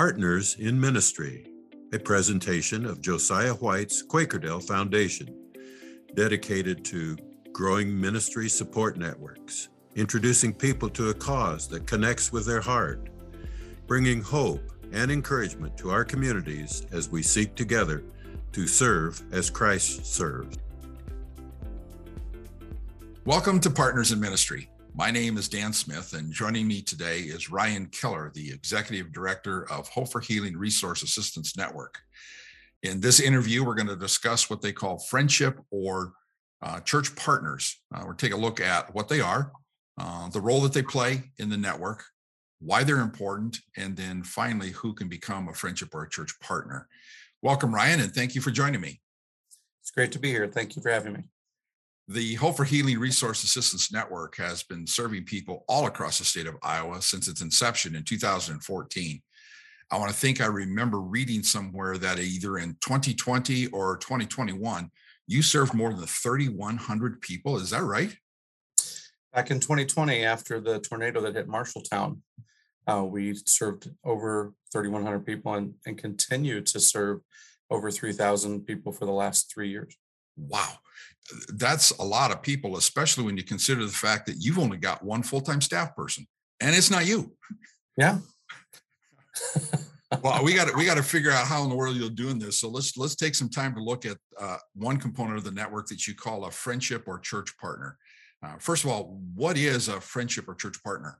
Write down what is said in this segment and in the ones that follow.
Partners in Ministry, a presentation of Josiah White's Quakerdale Foundation, dedicated to growing ministry support networks, introducing people to a cause that connects with their heart, bringing hope and encouragement to our communities as we seek together to serve as Christ serves. Welcome to Partners in Ministry. My name is Dan Smith, and joining me today is Ryan Keller, the Executive Director of Hope for Healing Resource Assistance Network. In this interview, we're going to discuss what they call friendship or uh, church partners. Uh, we'll take a look at what they are, uh, the role that they play in the network, why they're important, and then finally, who can become a friendship or a church partner. Welcome, Ryan, and thank you for joining me. It's great to be here. Thank you for having me. The Hope for Healing Resource Assistance Network has been serving people all across the state of Iowa since its inception in 2014. I want to think I remember reading somewhere that either in 2020 or 2021, you served more than 3,100 people. Is that right? Back in 2020, after the tornado that hit Marshalltown, uh, we served over 3,100 people and, and continue to serve over 3,000 people for the last three years. Wow that's a lot of people, especially when you consider the fact that you've only got one full-time staff person and it's not you. Yeah. well, we got to we got to figure out how in the world you're doing this. So let's let's take some time to look at uh, one component of the network that you call a friendship or church partner. Uh, first of all, what is a friendship or church partner?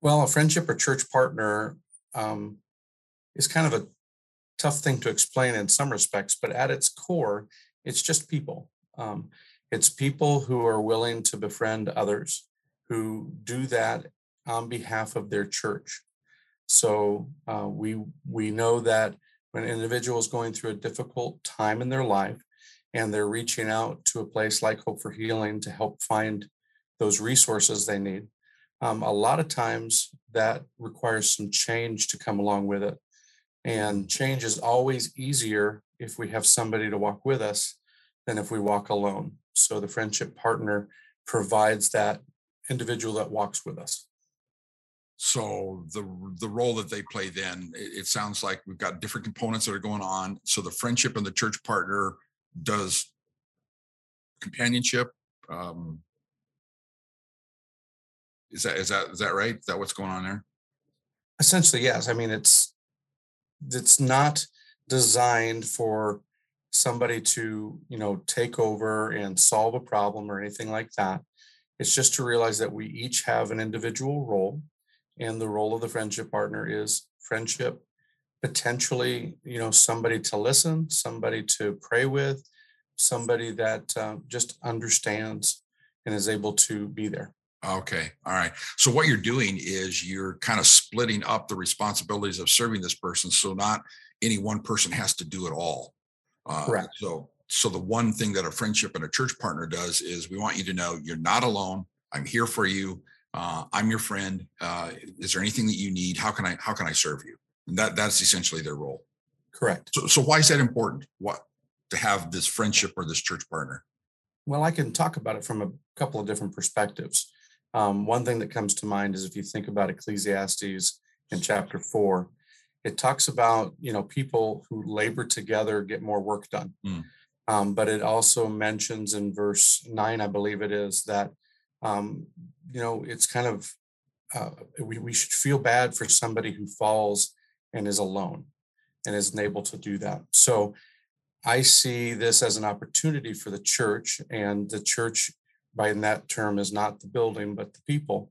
Well, a friendship or church partner um, is kind of a tough thing to explain in some respects, but at its core, it's just people. Um, it's people who are willing to befriend others who do that on behalf of their church. So uh, we we know that when an individual is going through a difficult time in their life and they're reaching out to a place like Hope for Healing to help find those resources they need, um, a lot of times that requires some change to come along with it. And change is always easier if we have somebody to walk with us than if we walk alone. So the friendship partner provides that individual that walks with us. So the the role that they play then, it, it sounds like we've got different components that are going on. So the friendship and the church partner does companionship. Um, is that is that is that right? Is that what's going on there? Essentially, yes. I mean, it's it's not designed for somebody to you know take over and solve a problem or anything like that. It's just to realize that we each have an individual role and the role of the friendship partner is friendship potentially you know somebody to listen somebody to pray with somebody that uh, just understands and is able to be there Okay. All right. So what you're doing is you're kind of splitting up the responsibilities of serving this person so not any one person has to do it all. Uh, Correct. So, so the one thing that a friendship and a church partner does is we want you to know you're not alone. I'm here for you. Uh, I'm your friend. Uh, is there anything that you need? How can I how can I serve you? And that that's essentially their role. Correct. So, so why is that important? What to have this friendship or this church partner? Well, I can talk about it from a couple of different perspectives. Um, one thing that comes to mind is if you think about Ecclesiastes in chapter four, it talks about you know people who labor together get more work done mm. um, but it also mentions in verse 9 i believe it is that um, you know it's kind of uh, we, we should feel bad for somebody who falls and is alone and isn't able to do that so i see this as an opportunity for the church and the church by that term is not the building but the people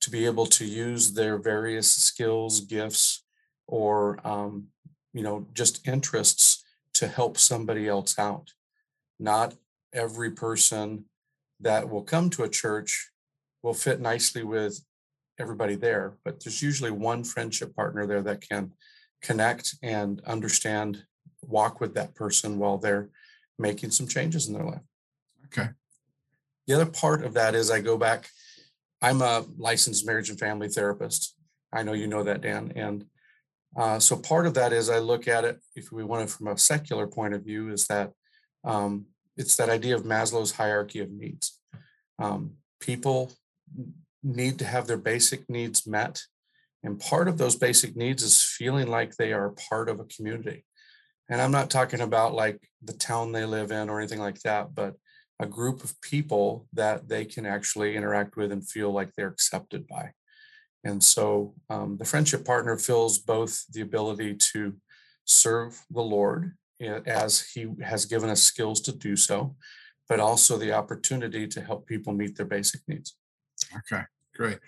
to be able to use their various skills gifts or um, you know just interests to help somebody else out. Not every person that will come to a church will fit nicely with everybody there but there's usually one friendship partner there that can connect and understand walk with that person while they're making some changes in their life. Okay the other part of that is i go back i'm a licensed marriage and family therapist i know you know that dan and uh, so part of that is I look at it, if we want it from a secular point of view, is that um, it's that idea of Maslow's hierarchy of needs. Um, people need to have their basic needs met And part of those basic needs is feeling like they are part of a community. And I'm not talking about like the town they live in or anything like that, but a group of people that they can actually interact with and feel like they're accepted by. And so um, the friendship partner fills both the ability to serve the Lord as he has given us skills to do so, but also the opportunity to help people meet their basic needs. Okay, great.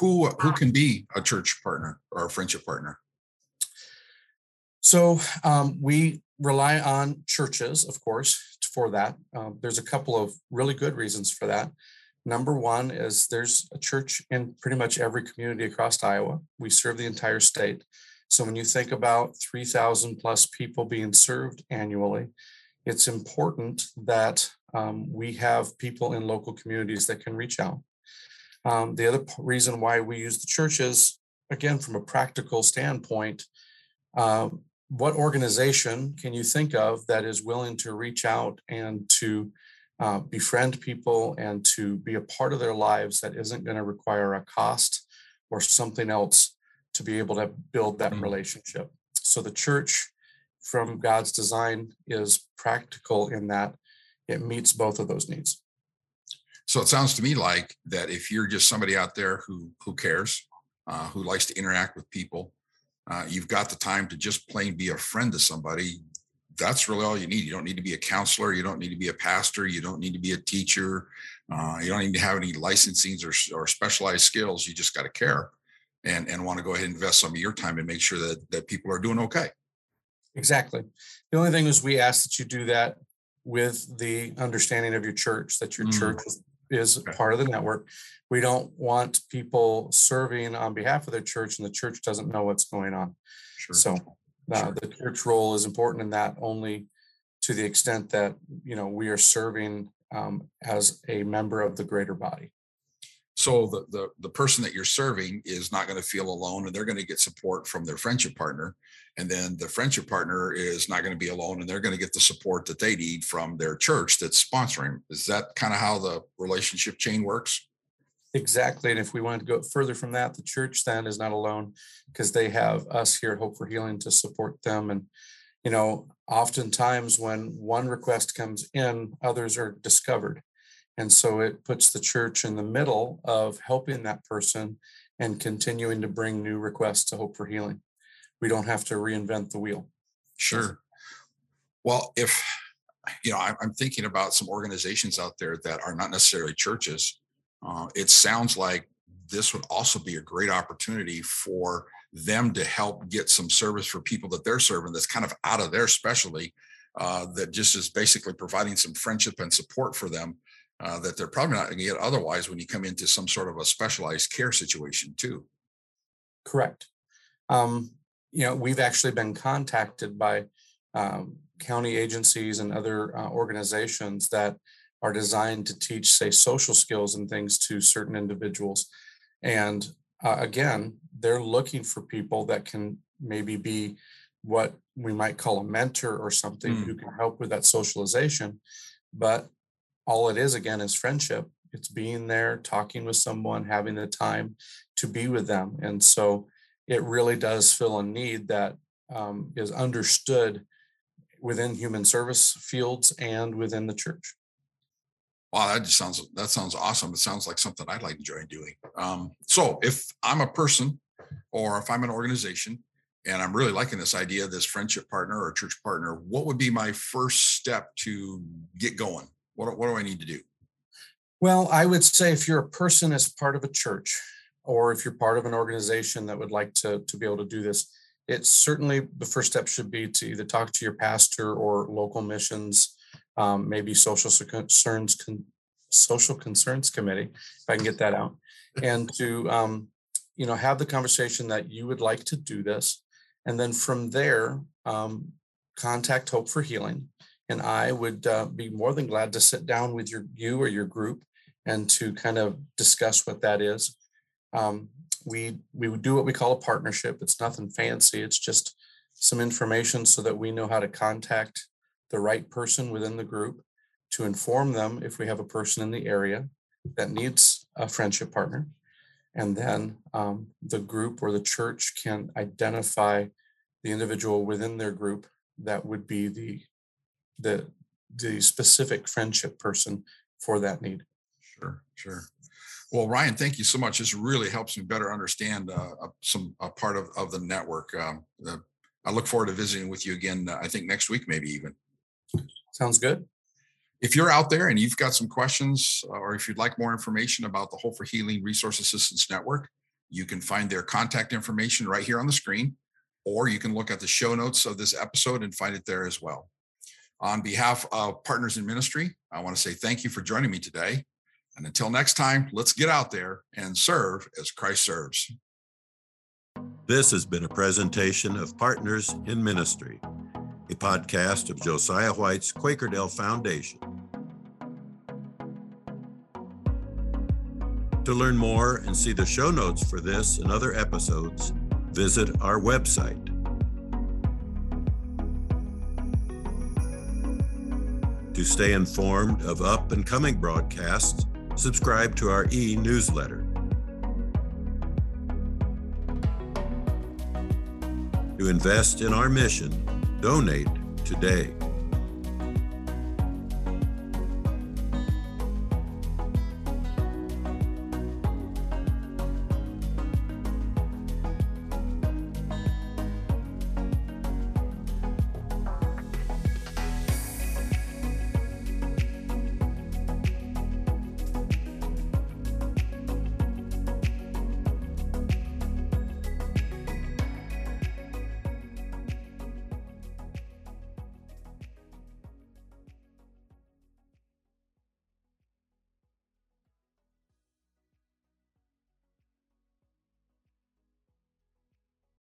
Who who can be a church partner or a friendship partner? So um, we rely on churches, of course, for that. Um, there's a couple of really good reasons for that. Number one is there's a church in pretty much every community across Iowa. We serve the entire state. So when you think about 3,000 plus people being served annually, it's important that um, we have people in local communities that can reach out. Um, the other reason why we use the churches, again, from a practical standpoint, um, what organization can you think of that is willing to reach out and to uh, befriend people and to be a part of their lives that isn't going to require a cost or something else to be able to build that mm-hmm. relationship. So the church from God's design is practical in that it meets both of those needs. So it sounds to me like that if you're just somebody out there who who cares, uh, who likes to interact with people, uh, you've got the time to just plain be a friend to somebody. That's really all you need. You don't need to be a counselor. You don't need to be a pastor. You don't need to be a teacher. Uh, you don't need to have any licensings or, or specialized skills. You just got to care and, and want to go ahead and invest some of your time and make sure that, that people are doing okay. Exactly. The only thing is we ask that you do that with the understanding of your church, that your mm. church is, is part of the network we don't want people serving on behalf of their church and the church doesn't know what's going on. Sure. So uh, sure. the church role is important in that only to the extent that you know we are serving um, as a member of the greater body. So the, the the person that you're serving is not going to feel alone, and they're going to get support from their friendship partner, and then the friendship partner is not going to be alone, and they're going to get the support that they need from their church that's sponsoring. Is that kind of how the relationship chain works? Exactly. And if we want to go further from that, the church then is not alone because they have us here at Hope for Healing to support them. And, you know, oftentimes when one request comes in, others are discovered. And so it puts the church in the middle of helping that person and continuing to bring new requests to Hope for Healing. We don't have to reinvent the wheel. Sure. Well, if, you know, I'm thinking about some organizations out there that are not necessarily churches uh, it sounds like this would also be a great opportunity for them to help get some service for people that they're serving that's kind of out of their specialty uh, that just is basically providing some friendship and support for them uh, that they're probably not going to get otherwise when you come into some sort of a specialized care situation too correct um, you know we've actually been contacted by um, county agencies and other uh, organizations that are designed to teach, say, social skills and things to certain individuals. And uh, again, they're looking for people that can maybe be what we might call a mentor or something mm. who can help with that socialization. But all it is, again, is friendship. It's being there, talking with someone, having the time to be with them. And so it really does fill a need that um, is understood within human service fields and within the church wow, that just sounds that sounds awesome. It sounds like something I'd like to enjoy doing. Um, so if I'm a person or if I'm an organization and I'm really liking this idea, this friendship partner or church partner, what would be my first step to get going? What, what do I need to do? Well, I would say if you're a person as part of a church, or if you're part of an organization that would like to, to be able to do this, it's certainly the first step should be to either talk to your pastor or local missions um, maybe social concerns, con, social concerns committee, if I can get that out, and to um, you know have the conversation that you would like to do this, and then from there um, contact Hope for Healing, and I would uh, be more than glad to sit down with your you or your group and to kind of discuss what that is. Um, we we would do what we call a partnership. It's nothing fancy. It's just some information so that we know how to contact the right person within the group to inform them if we have a person in the area that needs a friendship partner. And then um, the group or the church can identify the individual within their group that would be the the the specific friendship person for that need. Sure, sure. Well, Ryan, thank you so much. This really helps me better understand uh, some a part of, of the network. Um, uh, I look forward to visiting with you again. Uh, I think next week, maybe even. Sounds good. If you're out there and you've got some questions, uh, or if you'd like more information about the Hope for Healing Resource Assistance Network, you can find their contact information right here on the screen, or you can look at the show notes of this episode and find it there as well. On behalf of Partners in Ministry, I want to say thank you for joining me today. And until next time, let's get out there and serve as Christ serves. This has been a presentation of Partners in Ministry, a podcast of Josiah White's Quakerdale Foundation. To learn more and see the show notes for this and other episodes, visit our website. To stay informed of up and coming broadcasts, subscribe to our e newsletter. To invest in our mission, donate today.